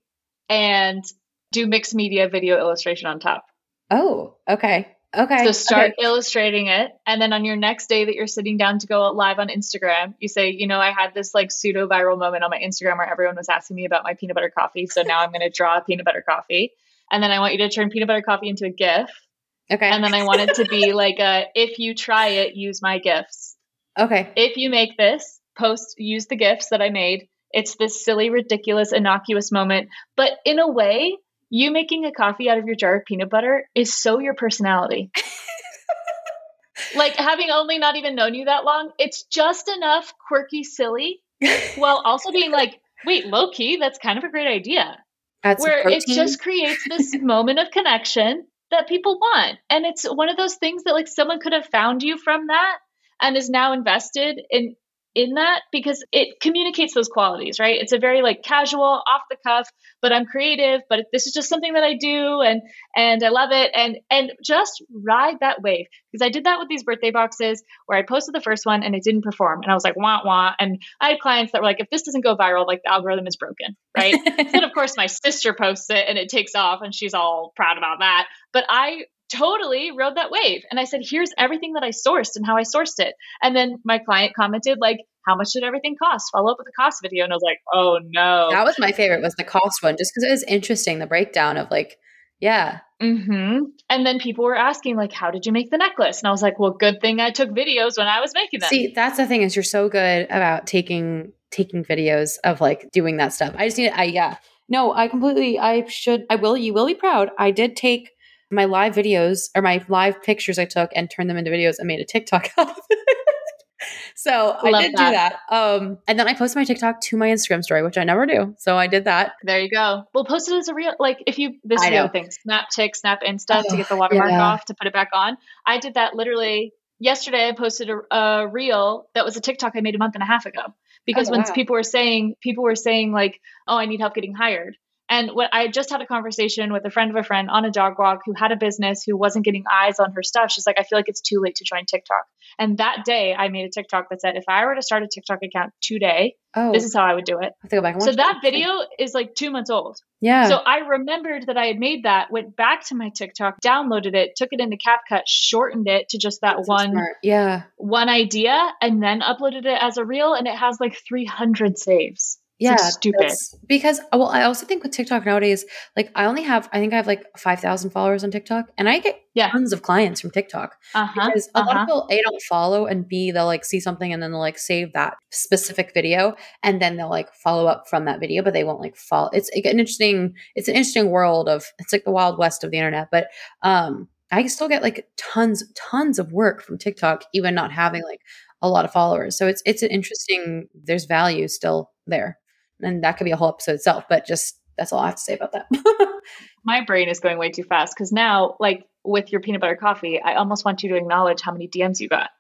and do mixed media video illustration on top.
Oh, okay. Okay.
So start
Okay.
illustrating it. And then on your next day that you're sitting down to go live on Instagram, you say, you know, I had this like pseudo viral moment on my Instagram where everyone was asking me about my peanut butter coffee. So now I'm going to draw a peanut butter coffee. And then I want you to turn peanut butter coffee into a GIF.
Okay.
And then I want it to be like a, if you try it, use my GIFs.
okay.
If you make this, post, use the GIFs that I made. It's this silly, ridiculous, innocuous moment. But in a way, you making a coffee out of your jar of peanut butter is so your personality. [laughs] like having only not even known you that long, it's just enough quirky, silly, while also being like, wait, low key, that's kind of a great idea.
Some
Where it just creates this [laughs] moment of connection that people want. And it's one of those things that like someone could have found you from that and is now invested in in that because it communicates those qualities, right? It's a very like casual, off the cuff, but I'm creative, but this is just something that I do and and I love it and and just ride that wave because I did that with these birthday boxes where I posted the first one and it didn't perform and I was like wah wah and I had clients that were like if this doesn't go viral like the algorithm is broken, right? [laughs] then of course my sister posts it and it takes off and she's all proud about that. But I totally rode that wave and I said, here's everything that I sourced and how I sourced it. And then my client commented like, how much did everything cost? Follow up with a cost video. And I was like, oh no.
that was my favorite was the cost one just because it was interesting the breakdown of like Yeah.
hmm And then people were asking, like, how did you make the necklace? And I was like, well, good thing I took videos when I was making them.
See, that's the thing is you're so good about taking taking videos of like doing that stuff. I just need I yeah. No, I completely I should I will you will be proud. I did take my live videos or my live pictures I took and turned them into videos and made a TikTok out [laughs] of it. so I did
that.
do that. Um and then I posted my TikTok to my Instagram story, which I never do. So I did that.
There you go. Well, post it as a real, like if you, this is the other thing, Snap Tick, Snap Insta
Oh,
to get the watermark
yeah.
off to put it back on. I did that literally yesterday. I posted a, a reel that was a TikTok I made a month and a half ago because
Oh,
when
wow.
people were saying, people were saying like, oh, I need help getting hired. And what I just had a conversation with a friend of a friend on a dog walk who had a business who wasn't getting eyes on her stuff. She's like, I feel like it's too late to join TikTok. And that day I made a TikTok that said, if I were to start a TikTok account today,
Oh
this is how I would do it.
I have back
So that video is like two months old.
Yeah.
So I remembered that I had made that, went back to my TikTok, downloaded it, took it into CapCut, shortened it to just that
That's
one
smart. Yeah.
one idea, and then uploaded it as a reel, and it has like 300 saves.
Yeah,
like, stupid.
because well, I also think with TikTok nowadays, like I only have, I think I have like five thousand followers on TikTok, and I get
Yeah.
tons of clients from TikTok
Uh huh.
because a lot
Uh-huh.
of people a don't follow and b they'll like see something and then they'll like save that specific video and then they'll like follow up from that video, but they won't like follow. It's like, an interesting, it's an interesting world of it's like the wild west of the internet, but um, I still get like tons, tons of work from TikTok, even not having like a lot of followers. So it's it's an interesting. There's value still there, and that could be a whole episode itself. But just that's all I have to say about that. [laughs]
My brain is going way too fast because now, like with your peanut butter coffee, I almost want you to acknowledge how many DMs you got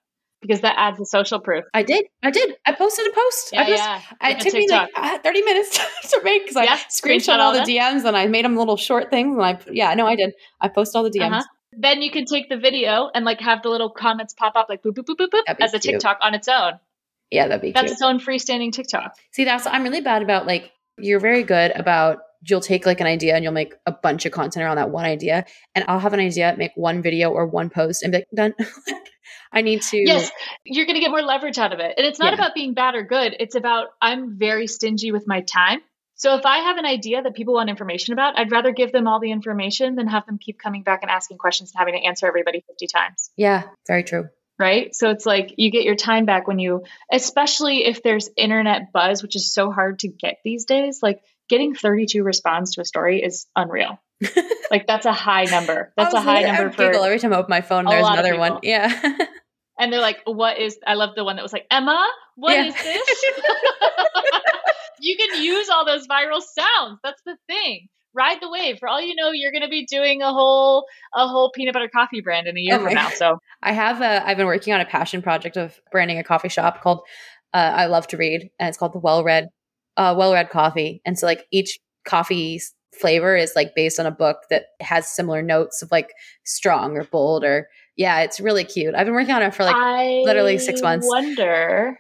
because that adds the social proof.
I did, I did. I posted a post.
Yeah,
I just,
yeah.
I- It took me like uh, 30 minutes [laughs] to make because I
Yeah,
screenshot all the DMs and I made them little short things. And I, yeah, no, I did. I posted all the DMs.
Uh-huh. Then you can take the video and like have the little comments pop up like boop boop boop boop boop as a
cute.
TikTok on its own.
Yeah, that'd be
That's
cute.
its own freestanding TikTok.
See, that's I'm really bad about like you're very good about you'll take like an idea and you'll make a bunch of content around that one idea, and I'll have an idea, make one video or one post, and be like done. [laughs] I need to.
Yes, you're going to get more leverage out of it. And it's not
Yeah.
about being bad or good. It's about I'm very stingy with my time. So if I have an idea that people want information about, I'd rather give them all the information than have them keep coming back and asking questions and having to answer everybody 50 times.
Yeah, very true.
Right. So it's like you get your time back when you, especially if there's internet buzz, which is so hard to get these days. Like getting 32 responses to a story is unreal. [laughs] like that's a high number. That's a high number for.
giggle every time I open my phone. There's another one. Yeah. [laughs]
And they're like, what is, I love the one that was like, Emma, what
Yeah.
is this? [laughs] you can use all those viral sounds. That's the thing. Ride the wave. For all you know, you're going to be doing a whole, a whole peanut butter coffee brand in a year
Oh
from now. So [laughs]
I have a, I've been working on a passion project of branding a coffee shop called uh, I Love to Read, and it's called the Well Read, uh, Well Read Coffee. And so like each coffee flavor is like based on a book that has similar notes of like strong or bold or yeah, it's really cute. I've been working on it for like
I
literally six months.
I wonder,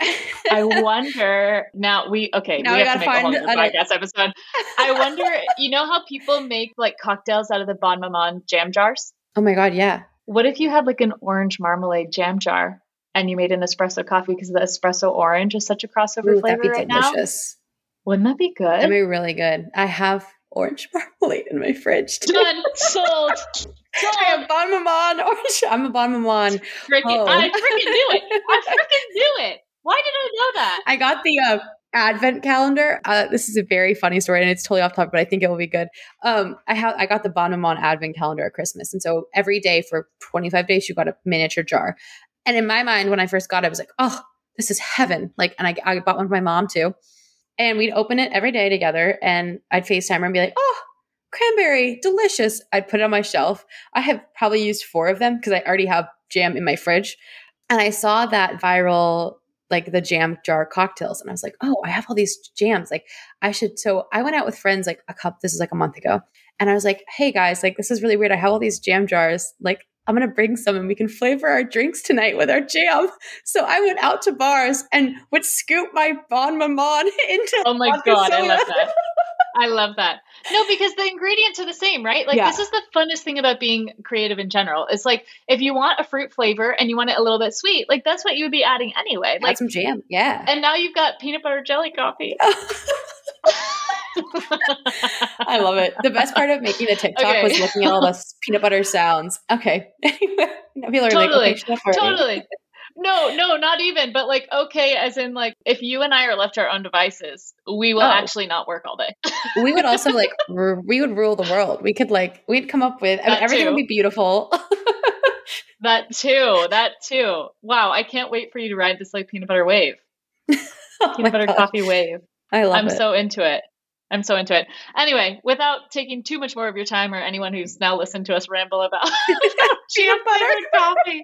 I [laughs] wonder now we, okay,
Now
we have to make a whole new podcast episode. I wonder, you know how people make like cocktails out of the Bonne Maman jam jars?
oh my god, yeah.
What if you had like an orange marmalade jam jar and you made an espresso coffee because the espresso orange is such a crossover
Ooh, that'd
flavor
be
right now?
delicious.
Wouldn't that be good?
That'd be really good. I have orange [laughs] marmalade in my fridge. too.
Done. Sold. [laughs]
I
Sold.
have Bonne Maman orange. I'm a Bonne Maman.
Freaking,
Oh.
I freaking knew it. [laughs] I freaking knew it. Why did I know that?
I got the uh, advent calendar. Uh, this is a very funny story, and it's totally off topic, but I think it will be good. Um, I have I got the Bonne Maman advent calendar at Christmas, and so every day for 25 days, you got a miniature jar. And in my mind, when I first got it, I was like, "Oh, this is heaven!" Like, and I, I bought one for my mom too. And we'd open it every day together, and I'd FaceTime her and be like, "Oh, cranberry, delicious!" I'd put it on my shelf. I have probably used four of them because I already have jam in my fridge. And I saw that viral like the jam jar cocktails and i was like oh i have all these jams like i should so i went out with friends like a cup this is like a month ago and i was like hey guys like this is really weird i have all these jam jars like i'm gonna bring some and we can flavor our drinks tonight with our jam so i went out to bars and would scoop my bonne maman [laughs] into
Oh my god, I love that. [laughs] I love that. No, because the ingredients are the same, right? Like
Yeah.
this is the funnest thing about being creative in general. It's like if you want a fruit flavor and you want it a little bit sweet, like that's what you would be adding anyway.
Add
Like
some jam yeah
and now you've got peanut butter jelly coffee. [laughs] [laughs]
I love it. The best part of making the TikTok
Okay.
was looking at all the [laughs] peanut butter sounds. Okay. [laughs] People are like,
Totally.
okay, up already.
totally. No, no, not even. But like, okay, as in like, if you and I are left to our own devices, we will
Oh.
actually not work all day.
We would also like, r- we would rule the world. We could like, we'd come up with, I mean, everything
too.
would be beautiful.
that too. That too. Wow, I can't wait for you to ride this like peanut butter wave,
Oh
peanut butter
gosh.
coffee wave.
I love it.
I'm
it.
so into it. I'm so into it. Anyway, without taking too much more of your time or anyone who's now listened to us ramble about [laughs] peanut butter coffee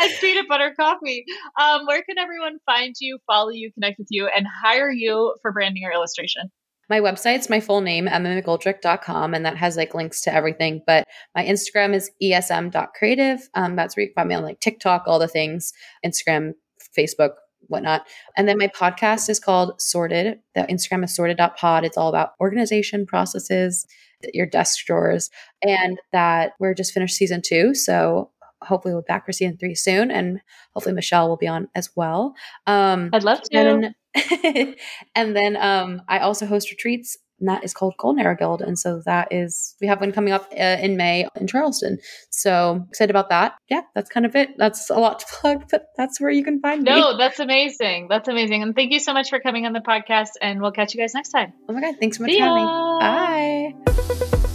and peanut butter coffee, um, where can everyone find you, follow you, connect with you, and hire you for branding or illustration?
my website's my full name, emmamcgoldrick.com, and that has like links to everything. But my Instagram is esm.creative. Um, that's where you can find me on like TikTok, all the things, Instagram, Facebook, whatnot. And then my podcast is called Sorted. The Instagram is sorted.pod. It's all about organization processes, your desk drawers, and that we're just finished season two. So hopefully we'll be back for season three soon. And hopefully Michelle will be on as well. Um,
I'd love to.
and [laughs] and then um, I also host retreats, and that is called Culinary Guild. And so that is we have one coming up uh, in May in Charleston. So excited about that. Yeah, that's kind of it. That's a lot to plug, but that's where you can find me.
no, that's amazing. That's amazing. And thank you so much for coming on the podcast. And we'll catch you guys next time.
Oh my god, thanks so much
See
for having me. Bye.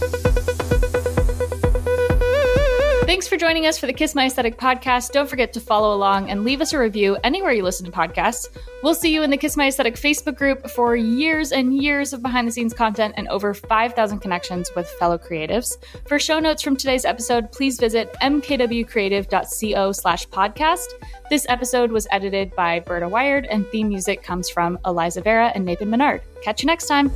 Thanks for joining us for the Kiss My Aesthetic podcast. Don't forget to follow along and leave us a review anywhere you listen to podcasts. We'll see you in the Kiss My Aesthetic Facebook group for years and years of behind the scenes content and over 5,000 connections with fellow creatives. For show notes from today's episode, please visit mkwcreative.co slash podcast. This episode was edited by Berta Wired and theme music comes from Eliza Vera and Nathan Menard. Catch you next time.